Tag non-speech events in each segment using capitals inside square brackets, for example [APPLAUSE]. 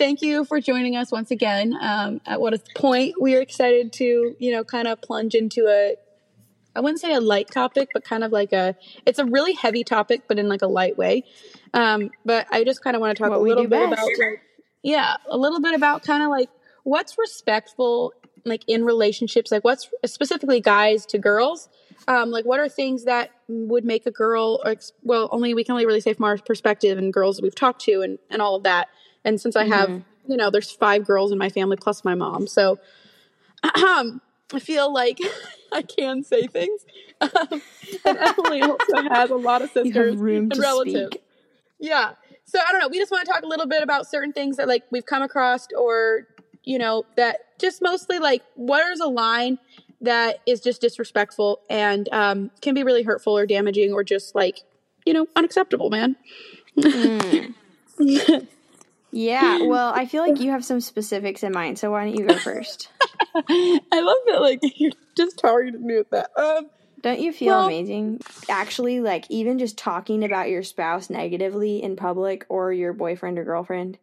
thank you for joining us once again. Um, at what a point we are excited to, you know, kind of plunge into a, I wouldn't say a light topic, but kind of like a, it's a really heavy topic, but in like a light way. Um, but I just kind of want to talk What a little bit best. about, like, yeah, a little bit about kind of like what's respectful, like in relationships, like what's specifically guys to girls. Um, like what are things that would make a girl, or well, only we can only really say from our perspective and girls we've talked to and, and all of that. And since I have, you know, there's five girls in my family plus my mom. So um, [CLEARS THROAT] I feel like [LAUGHS] I can say things. Um, [LAUGHS] and Emily also has a lot of [LAUGHS] sisters and relatives. speak. Yeah. So I don't know. We just want to talk a little bit about certain things that like we've come across or, you know, that just mostly like what is a line that is just disrespectful and um, can be really hurtful or damaging or just like, you know, unacceptable, man. Mm. Yeah, well, I feel like [LAUGHS] you have some specifics in mind, so why don't you go first? [LAUGHS] I love that like [LAUGHS] you're just targeting me with that. Um Don't you feel Well- amazing? Actually, like even just talking about your spouse negatively in public or your boyfriend or girlfriend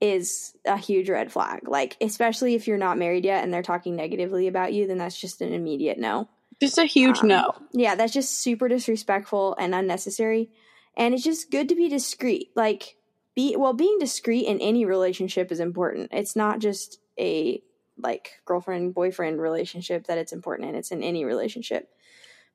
is a huge red flag. Like, especially if you're not married yet and they're talking negatively about you, then that's just an immediate no. just a huge Um, no. Yeah, that's just super disrespectful and unnecessary. And it's just good to be discreet. Like be well, being discreet in any relationship is important. It's not just a like girlfriend boyfriend relationship that it's important and It's in any relationship.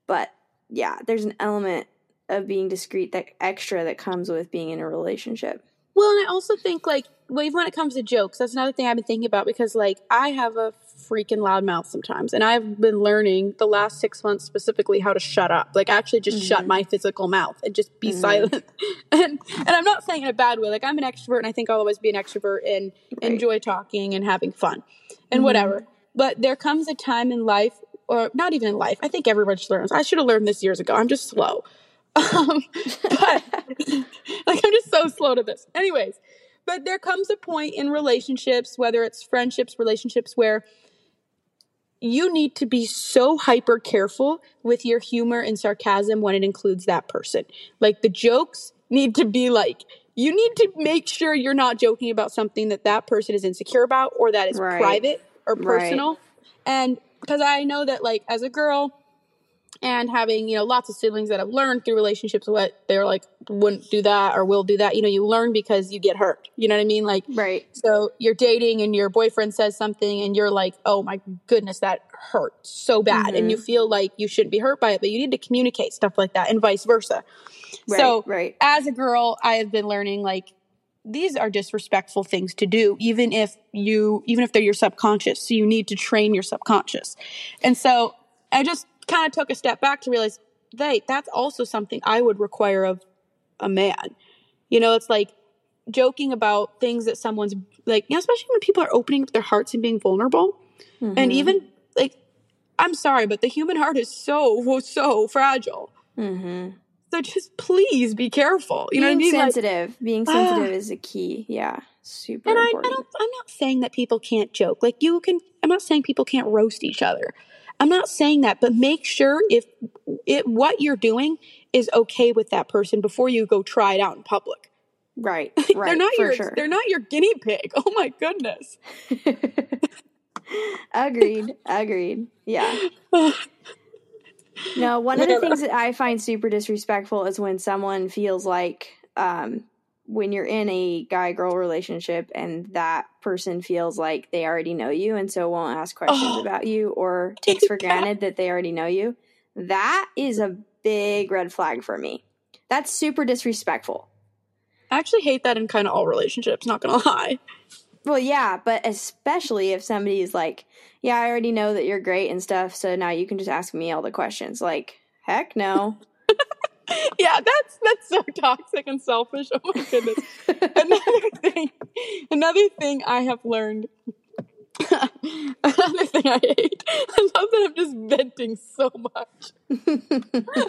But yeah, there's an element of being discreet that extra that comes with being in a relationship. Well, and I also think like well, even when it comes to jokes, that's another thing I've been thinking about because like I have a freaking loud mouth sometimes, and I've been learning the last six months specifically how to shut up. Like actually just shut Mhm. my physical mouth and just be Mhm. silent. [LAUGHS] and and I'm not saying in a bad way. Like I'm an extrovert, and I think I'll always be an extrovert and Right. enjoy talking and having fun and Mhm. whatever. But there comes a time in life, or not even in life. I think everyone just learns. I should have learned this years ago. I'm just slow. [LAUGHS] Um, but [LAUGHS] like I'm just so slow to this. Anyways, but there comes a point in relationships, whether it's friendships, relationships, where you need to be so hyper careful with your humor and sarcasm when it includes that person. Like the jokes need to be like, you need to make sure you're not joking about something that that person is insecure about or that is Right. private or Right. personal. And because I know that, like, as a girl, and having you know lots of siblings that have learned through relationships what they're like wouldn't do that or will do that. You know you learn because you get hurt. You know what i mean? Like Right. so you're dating and your boyfriend says something and you're like oh my goodness that hurt so bad. And you mm-hmm. feel like you shouldn't be hurt by it but you need to communicate stuff like that and vice versa. Right. so right. as a girl i have been learning like these are disrespectful things to do even if you even if they're your subconscious. So you need to train your subconscious. And so i just kind of took a step back to realize they that's also something i would require of a man you know it's like joking about things that someone's like you know, especially when people are opening up their hearts and being vulnerable and Mhm. even like i'm sorry but the human heart is so so fragile Mhm. so just please be careful you know what i being mean Like- sensitive. being Ah. sensitive is a key. Yeah. Super and I, I don't i'm not saying that people can't joke like you can i'm not saying people can't roast each other i'm not saying that but make sure if it what you're doing is okay with that person before you go try it out in public right. [LAUGHS] Like, Right. they're not your sure. they're not your guinea pig [LAUGHS] oh my goodness agreed. Agreed. Yeah. [LAUGHS] No, one of the things that I find super disrespectful is when someone feels like um, when you're in a guy girl relationship and that person feels like they already know you and so won't ask questions Oh. about you or [LAUGHS] takes for Yeah. granted that they already know you. That is a big red flag for me. That's super disrespectful. i actually hate that in kind of all relationships not gonna [LAUGHS] lie Well, yeah, but especially if somebody's like, "Yeah, I already know that you're great and stuff, so now you can just ask me all the questions." Like, heck no. [LAUGHS] yeah that's that's so toxic and selfish. Oh my goodness. Another [LAUGHS] thing another thing i have learned [LAUGHS] another thing i hate i love that i'm just venting so much.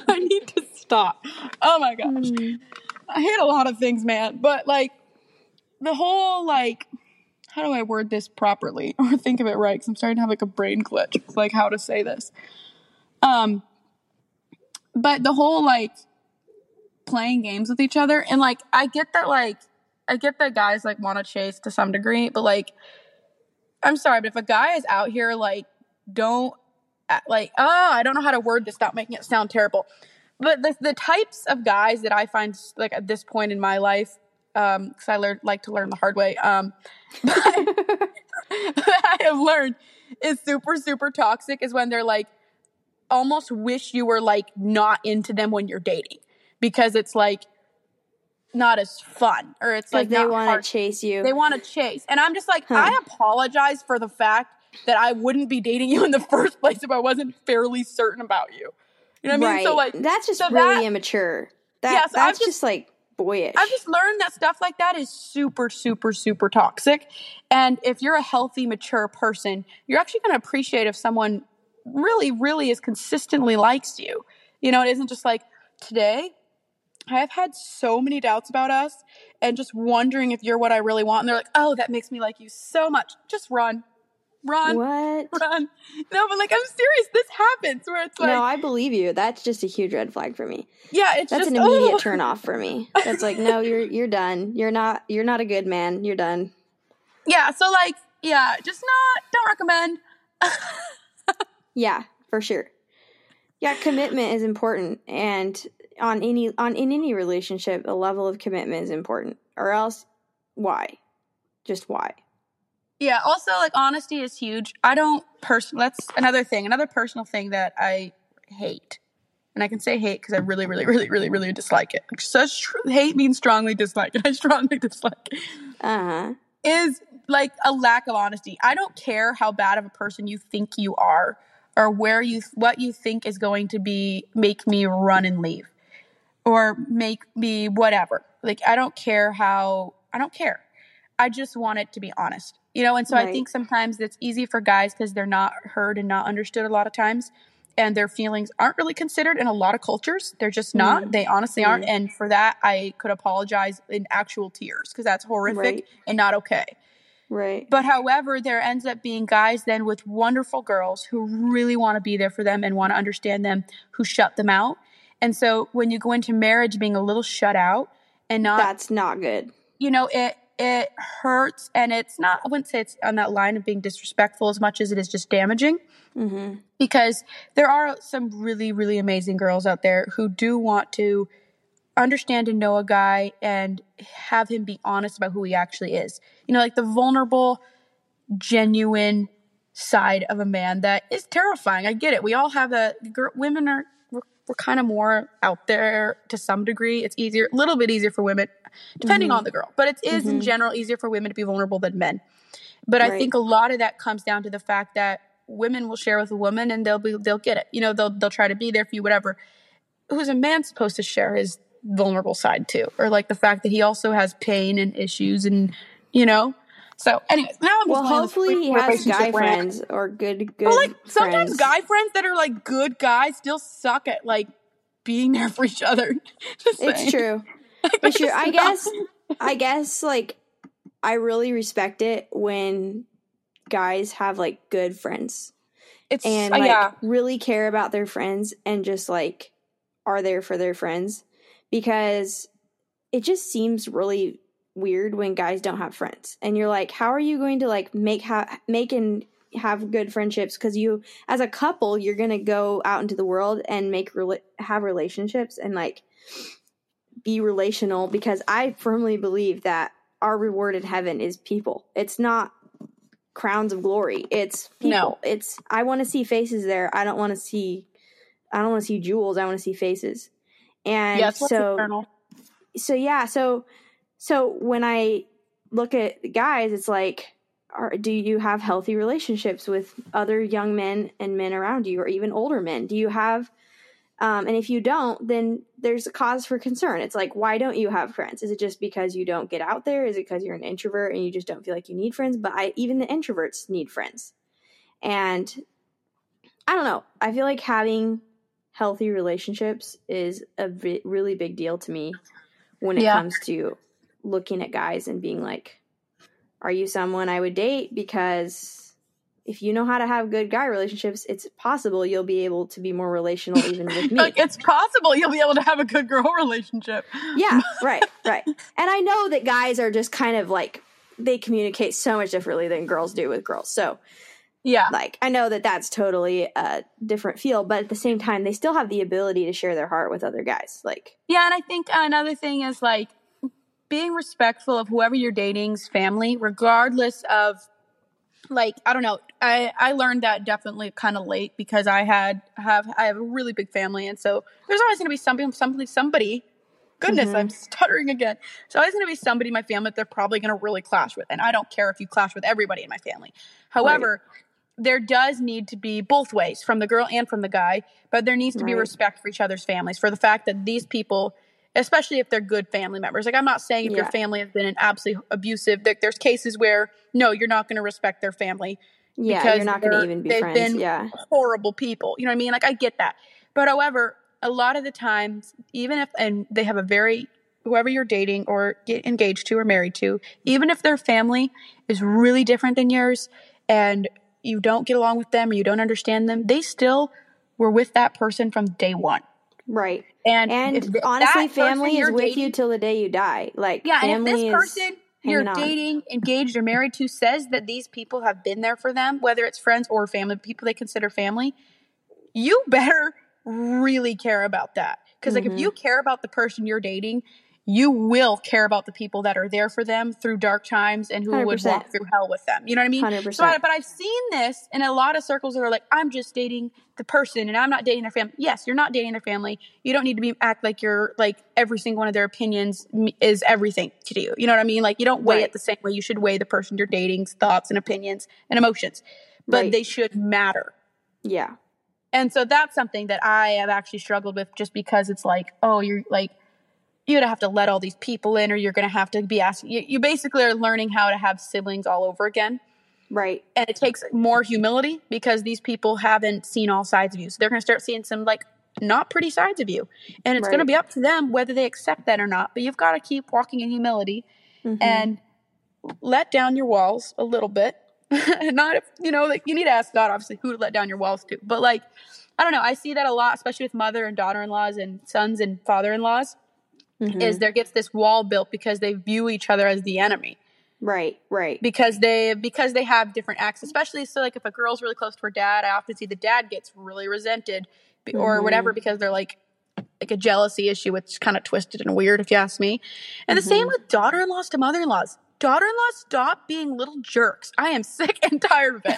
I need to stop. Oh my gosh. I hate a lot of things man but like the whole like how do i word this properly or think of it right? Because i'm starting to have like a brain glitch with like how to say this. Um but the whole like playing games with each other and like i get that like I get that guys like want to chase to some degree, but like, I'm sorry, but if a guy is out here like, don't like, oh, I don't know how to word this without making it sound terrible. But the the types of guys that I find like at this point in my life, um, because I learned like to learn the hard way, um, [LAUGHS] that I have learned is super super toxic is when they're like almost wish you were like not into them when you're dating because it's like not as fun or it's like they want to chase you. they want to chase and i'm just like Huh. i apologize for the fact that i wouldn't be dating you in the [LAUGHS] first place if i wasn't fairly certain about you you know what i mean so like that's just so really that- immature. That Yeah, so that's just- just, like boyish. I've just learned that stuff like that is super, super, super toxic. And if you're a healthy, mature person, you're actually going to appreciate if someone really, really is consistently likes you. You know, it isn't just like today. I have had so many doubts about us and just wondering if you're what I really want. And they're like, oh, that makes me like you so much. Just run. Run. what? [LAUGHS] Run. No, but like, I'm serious. This happens where it's like, no, I believe you. That's just a huge red flag for me. yeah, it's That's just an [LAUGHS] immediate oh. turn off for me. [LAUGHS] That's like, no, you're you're done. You're not you're not a good man. You're done. Yeah, so like, yeah, just not, don't recommend. Yeah, for sure. Yeah, commitment is important and on any on in any relationship, a level of commitment is important. Or else why? Just why? Yeah. Also, like honesty is huge. I don't person. That's another thing. Another personal thing that I hate, and I can say hate because I really, really, really, really, really dislike it. Such hate means strongly dislike, and I strongly [LAUGHS] dislike it. Uh-huh. Is like a lack of honesty. I don't care how bad of a person you think you are, or where you what you think is going to be make me run and leave, or make me whatever. Like I don't care how. I don't care. I just want it to be honest. You know, and so I think sometimes it's easy for guys because they're not heard and not understood a lot of times. And their feelings aren't really considered in a lot of cultures. They're just not. Mhm. They honestly aren't. Mhm. And for that, I could apologize in actual tears because that's horrific Right. and not okay. Right. But however, there ends up being guys then with wonderful girls who really want to be there for them and want to understand them, who shut them out. And so when you go into marriage being a little shut out and not That's not good. you know it it hurts and it's not i wouldn't say it's on that line of being disrespectful as much as it is just damaging. Mm-hmm. because there are some really really amazing girls out there who do want to understand and know a guy and have him be honest about who he actually is. You know like the vulnerable genuine side of a man that is terrifying. I get it. We all have that. Gir- women are we're, kind of more out there to some degree. It's easier a little bit easier for women depending Mhm. on the girl but it is in Mhm. general easier for women to be vulnerable than men. But i think a lot of that comes down to the fact that women will share with a woman and they'll be they'll get it. You know they'll they'll try to be there for you whatever. Who's a man supposed to share his vulnerable side too or like the fact that he also has pain and issues and you know so anyways now i'm just Well, going on this hopefully he has guy rant. friends or good good but like sometimes guy friends that are like good guys still suck at like being there for each other. [LAUGHS] It's true. [LAUGHS] Like, sure, just I guess [LAUGHS] I guess like I really respect it when guys have like good friends it's and uh, like yeah really care about their friends and just like are there for their friends because it just seems really weird when guys don't have friends. And you're like how are you going to like make ha- make and have good friendships? Because you as a couple you're gonna go out into the world and make rela- have relationships and like be relational because i firmly believe that our reward in heaven is people. It's not crowns of glory. It's people. No. it's i want to see faces there. I don't want to see i don't want to see jewels. I want to see faces. And yes so so yeah so so when i look at guys it's like are, do you have healthy relationships with other young men and men around you or even older men? Do you have um, and if you don't then there's a cause for concern. It's like why don't you have friends? Is it just because you don't get out there? Is it because you're an introvert and you just don't feel like you need friends? But i even the introverts need friends. And i don't know. I feel like having healthy relationships is a vi- really big deal to me when it Yeah. comes to looking at guys and being like, are you someone I would date? Because if you know how to have good guy relationships, it's possible you'll be able to be more relational [LAUGHS] even with me. like it's possible you'll be able to have a good girl [LAUGHS] relationship yeah, [LAUGHS] right. right. And I know that guys are just kind of like they communicate so much differently than girls do with girls. So Yeah. like I know that that's totally a different feel, but at the same time, they still have the ability to share their heart with other guys. Like, Yeah, and I think another thing is like being respectful of whoever you're dating's family, regardless of like I don't know. I I learned that definitely kind of late because I had have I have a really big family, and so there's always going to be somebody somebody somebody. Goodness, Mhm. I'm stuttering again. So always going to be somebody in my family that they're probably going to really clash with, and I don't care if you clash with everybody in my family. However. There does need to be both ways from the girl and from the guy, but there needs to be respect for each other's families for the fact that these people especially if they're good family members. Like I'm not saying if your family has been an absolutely abusive. There, there's cases where no, you're not going to respect their family. yeah, Because you're not going to even be they've friends. been- yeah. Horrible people. You know what I mean? Like I get that, but however, a lot of the times, even if and they have a very whoever you're dating or get engaged to or married to, even if their family is really different than yours and you don't get along with them or you don't understand them, they still were with that person from day one. Right. And, And honestly, family is with dating- you till the day you die. Like, Yeah, and if this person you're on. dating, engaged, or married to says that these people have been there for them, whether it's friends or family, people they consider family, you better really care about that. Because like if Mhm. you care about the person you're dating, you will care about the people that are there for them through dark times and who would 100%. walk through hell with them. You know what I mean? 100%. So, but I've seen this in a lot of circles that are like, I'm just dating the person and I'm not dating their family. Yes, you're not dating their family. You don't need to be act like you're like every single one of their opinions is everything to you. You know what I mean? Like you don't weigh Right. it the same way you should weigh the person you're dating's thoughts and opinions and emotions, but Right. they should matter. yeah. And so that's something that I have actually struggled with just because it's like, oh, you're like, you're gonna have to let all these people in, or you're gonna have to be asking. You, you basically are learning how to have siblings all over again. Right. And it takes more humility because these people haven't seen all sides of you. So they're gonna start seeing some like not pretty sides of you. And it's gonna be up to them whether they accept that or not. But you've got to keep walking in humility Mhm. and let down your walls a little bit. [LAUGHS] Not if you know, like you need to ask God obviously who to let down your walls to. But like, I don't know, I see that a lot, especially with mother and daughter in laws and sons and father Mhm. is there gets this wall built because they view each other as the enemy. right. Right. Because they because they have different acts, especially so like if a girl's really close to her dad, I often see the dad gets really resented b- or whatever because they're like like a jealousy issue, which is kind of twisted and weird if you ask me. And the same Mhm. with daughter in laws to mother in laws. Daughter in laws, stop being little jerks. I am sick and tired of it.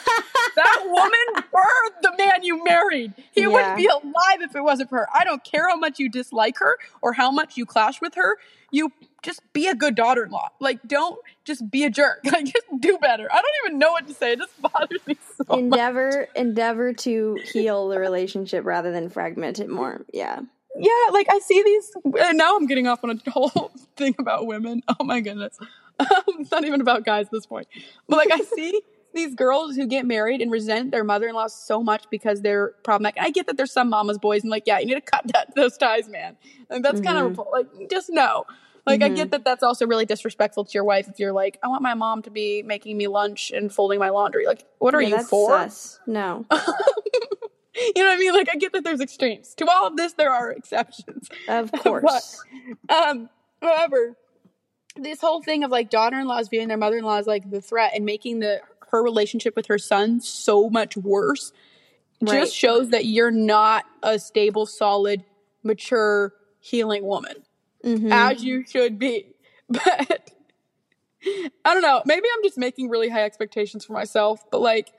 that woman [LAUGHS] birthed the man you married. He Yeah. wouldn't be alive if it wasn't for her. I don't care how much you dislike her or how much you clash with her. You just be a good daughter in law. Like, don't just be a jerk. [LAUGHS] Like, just do better. I don't even know what to say. It just bothers me so much. endeavor endeavor to heal the relationship rather than fragment it more. Yeah. Yeah, like I see these, and now I'm getting off on a whole [LAUGHS] thing about women. Oh my goodness. [LAUGHS] it's not even about guys at this point. But like I see these girls who get married and resent their mother in law so much because they're problematic. I get that there's some mama's boys and like, yeah, you need to cut [LAUGHS] that those ties, man. And that's kind of like, just no. Like I get that that's also really disrespectful to your wife if you're like, I want my mom to be making me lunch and folding my laundry. Like, what are Yeah, you for? sus. No. [LAUGHS] You know what I mean? Like I get that there's extremes. To all of this, there are exceptions. Of course. Um, however, this whole thing of like daughter-in-laws viewing their mother-in-law as like the threat and making the her relationship with her son so much worse Right. just shows that you're not a stable, solid, mature, healing woman Mhm. as you should be. [LAUGHS] But I don't know. Maybe I'm just making really high expectations for myself. But like,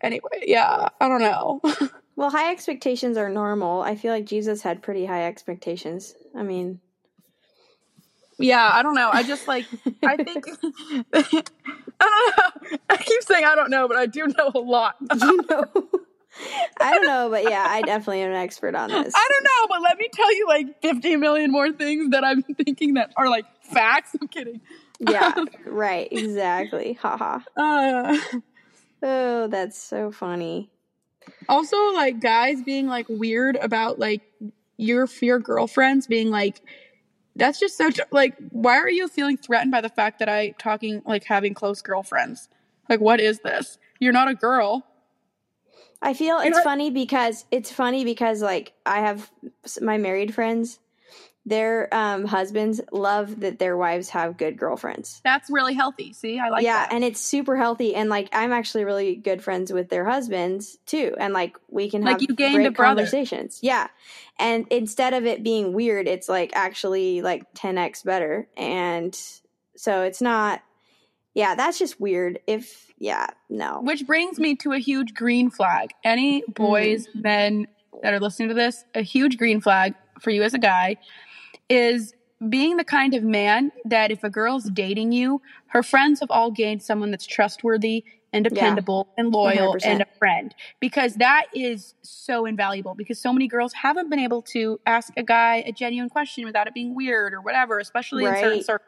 anyway, yeah, I don't know. [LAUGHS] Well, high expectations are normal. I feel like Jesus had pretty high expectations. I mean, Yeah, I don't know. I just like I think [LAUGHS] I don't know. [LAUGHS] I keep saying I don't know, but I do know a lot. [LAUGHS] you know, I don't know, but yeah, I definitely am an expert on this. I don't know, but let me tell you like 50 million more things that I'm thinking that are like facts. I'm kidding. Yeah, right, exactly. Haha. Uh, Oh, that's so funny. also, like guys being like weird about like your your girlfriends being like, that's just so like. Why are you feeling threatened by the fact that I talking like having close girlfriends? Like, what is this? You're not a girl. I feel You it's funny because it's funny because like I have my married friends their um, husbands love that their wives have good girlfriends. That's really healthy. See, I like yeah, that. and it's super healthy. And like, I'm actually really good friends with their husbands too, and like we can Like have you gained great conversations. Yeah, and instead of it being weird, it's like actually like 10x better, and so it's not. Yeah, that's just weird. If yeah, no. Which brings me to a huge green flag. Any boys, men that are listening to this, a huge green flag for you as a guy is being the kind of man that if a girl's dating you, her friends have all gained someone that's trustworthy and dependable and loyal 100%. and a friend because that is so invaluable because so many girls haven't been able to ask a guy a genuine question without it being weird or whatever especially in certain Right. circles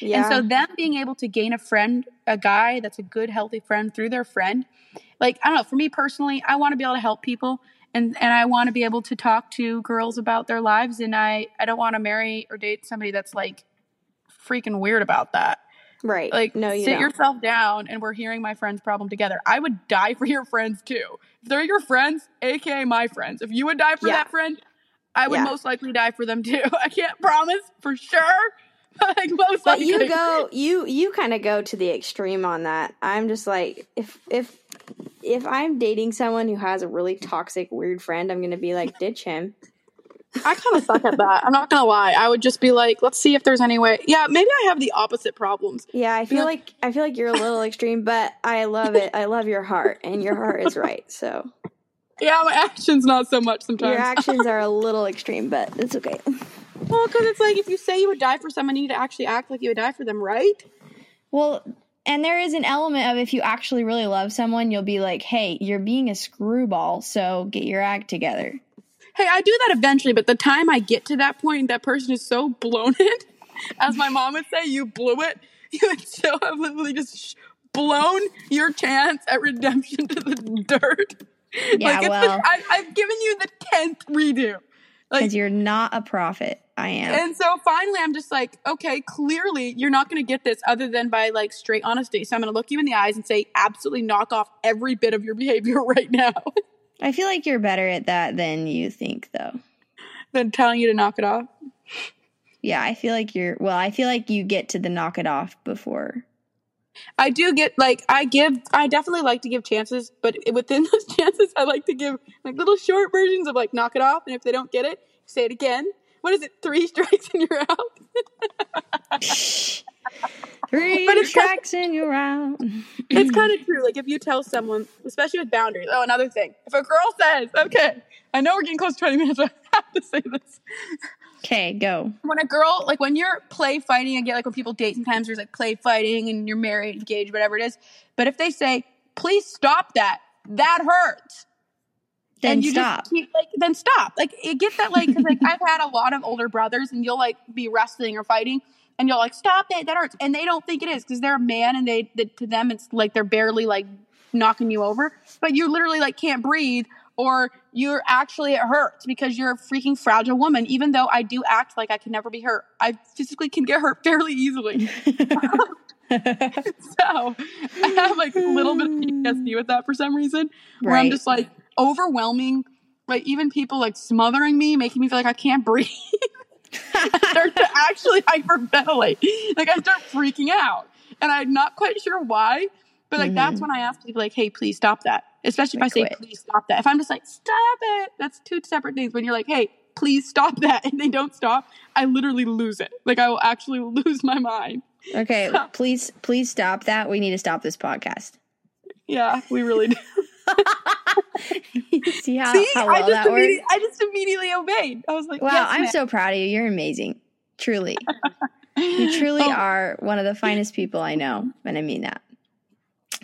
Yeah, and so them being able to gain a friend, a guy that's a good, healthy friend through their friend, like I don't know, for me personally, I want to be able to help people and and I want to be able to talk to girls about their lives and I I don't want to marry or date somebody that's like freaking weird about that. right. Like no, you sit don't. yourself down and we're hearing my friend's problem together. I would die for your friends too. If they're your friends, aka my friends, if you would die for Yeah. that friend, I would Yeah. most likely die for them too. [LAUGHS] I can't promise for sure. But [LAUGHS] like most but likely. you go you you kind of go to the extreme on that i'm just like if if if i'm dating someone who has a really toxic weird friend i'm gonna be like ditch him I kind of suck at that. I'm not gonna lie. I would just be like, let's see if there's any way. Yeah, maybe I have the opposite problems. yeah i feel like i feel like you're a little extreme but i love it i love your heart and your heart is right so Yeah, my actions not so much sometimes. your [LAUGHS] actions are a little extreme but it's okay well, because it's like if you say you would die for someone, you need to actually act like you would die for them, right? well and there is an element of if you actually really love someone you'll be like hey you're being a screwball so get your act together Hey, I do that eventually, but the time I get to that point, that person is so blown [LAUGHS] it. As my mom would say, you blew it. [LAUGHS] You would so have literally just blown your chance at redemption to the dirt. Yeah, the- well- I, I've given you the tenth redo. Like, because you're not a prophet i am And so finally, I'm just like, okay, clearly you're not going to get this other than by like straight honesty. So I'm going to look you in the eyes and say, absolutely knock off every bit of your [LAUGHS] behavior right now I feel like you're better at that than you think, though. than telling you to knock it off. Yeah, I feel like you're. Well, I feel like you get to the knock it off before. I do get like, I give, I definitely like to give chances, but within [LAUGHS] those chances, I like to give like little short versions of like knock it off. And if they don't get it, say it again. What is it? Three [LAUGHS] strikes and you're out. Three But it's- strikes and you're out. it's kind of [CLEARS THROAT] true. Like if you tell someone, especially with boundaries. Oh, another thing. If a girl says, okay, I know we're getting close to 20 minutes, but I have to say this. Okay, go. when a girl like when you're play fighting again like when people date sometimes there's like play fighting and you're married engaged whatever it is. But if they say please stop that that hurts. Then and you stop. just keep like then stop. Like it gets that like 'cause, like [LAUGHS] i've had a lot of older brothers and you'll like be wrestling or fighting and you're like stop it that hurts. And they don't think it is because they're a man and they, they to them it's like they're barely like knocking you over. But you literally like can't breathe or you're actually it hurts because you're a freaking fragile woman even though i do act like i can never be hurt. I physically can get hurt fairly easily. [LAUGHS] So i have like a little bit of ptsd with that for some reason where i'm just like overwhelming like even people like smothering me making me feel like i can't breathe. [LAUGHS] I start to actually hyperventilate. Like i start freaking out. And i'm not quite sure why but like that's Mhm. when i ask people like hey please stop that especially if i say please stop that if i'm just like stop it that's two separate things when you're like hey please stop [LAUGHS] that and they don't stop i literally lose it like i will actually [LAUGHS] lose my mind okay, Stop. please, please stop that. We need to stop this podcast. yeah we really do [LAUGHS] See how, see how I, well just that immediately, I just immediately obeyed i was like Wow, yes, I'm ma'am. so proud of you. You're amazing. Truly. You truly Oh, are one of the finest people I know, and I mean that.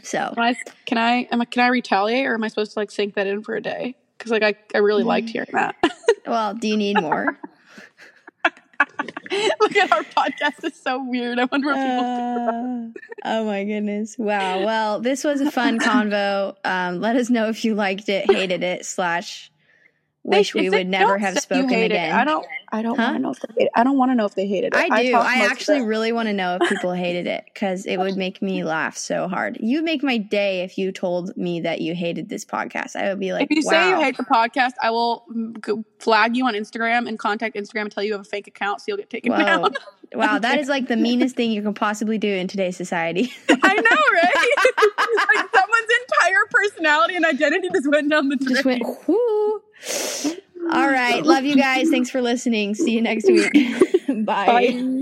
So, Can I can I am I, can I retaliate or am I supposed to like sink that in for a day? Because like I, I really liked hearing that. [LAUGHS] well, do you need more? [LAUGHS] Look at our podcast is so weird. I wonder what people think about. Uh, oh my goodness. Wow. Well, this was a fun convo. Um, let us know if you liked it, hated it, slash wish we would never have spoken hate it. again. I don't. I don't Huh? want to know if they hate it. I don't want to know if they hated it. I do. talked I, actually really want to know if people [LAUGHS] hated it because it would make me laugh so hard. You make my day if you told me that you hated this podcast. I would be like, if you wow. say you hate the podcast, I will mm, flag you on Instagram and contact Instagram and tell you you have a fake account, so you'll get taken Whoa. down. wow, that [LAUGHS] is like the meanest thing you can possibly do in today's society. [LAUGHS] I know, right? like someone's entire personality and identity just went down the drain. Just went, whoo. All right. Love you guys. Thanks for listening. See you next week. [LAUGHS] Bye. Bye.